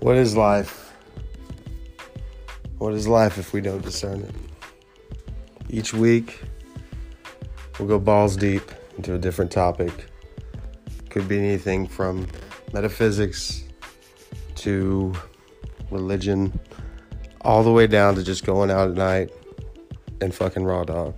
What is life? What is life if we don't discern it? Each week, we'll go balls deep into a different topic. Could be anything from metaphysics to religion, all the way down to just going out at night and fucking raw dog.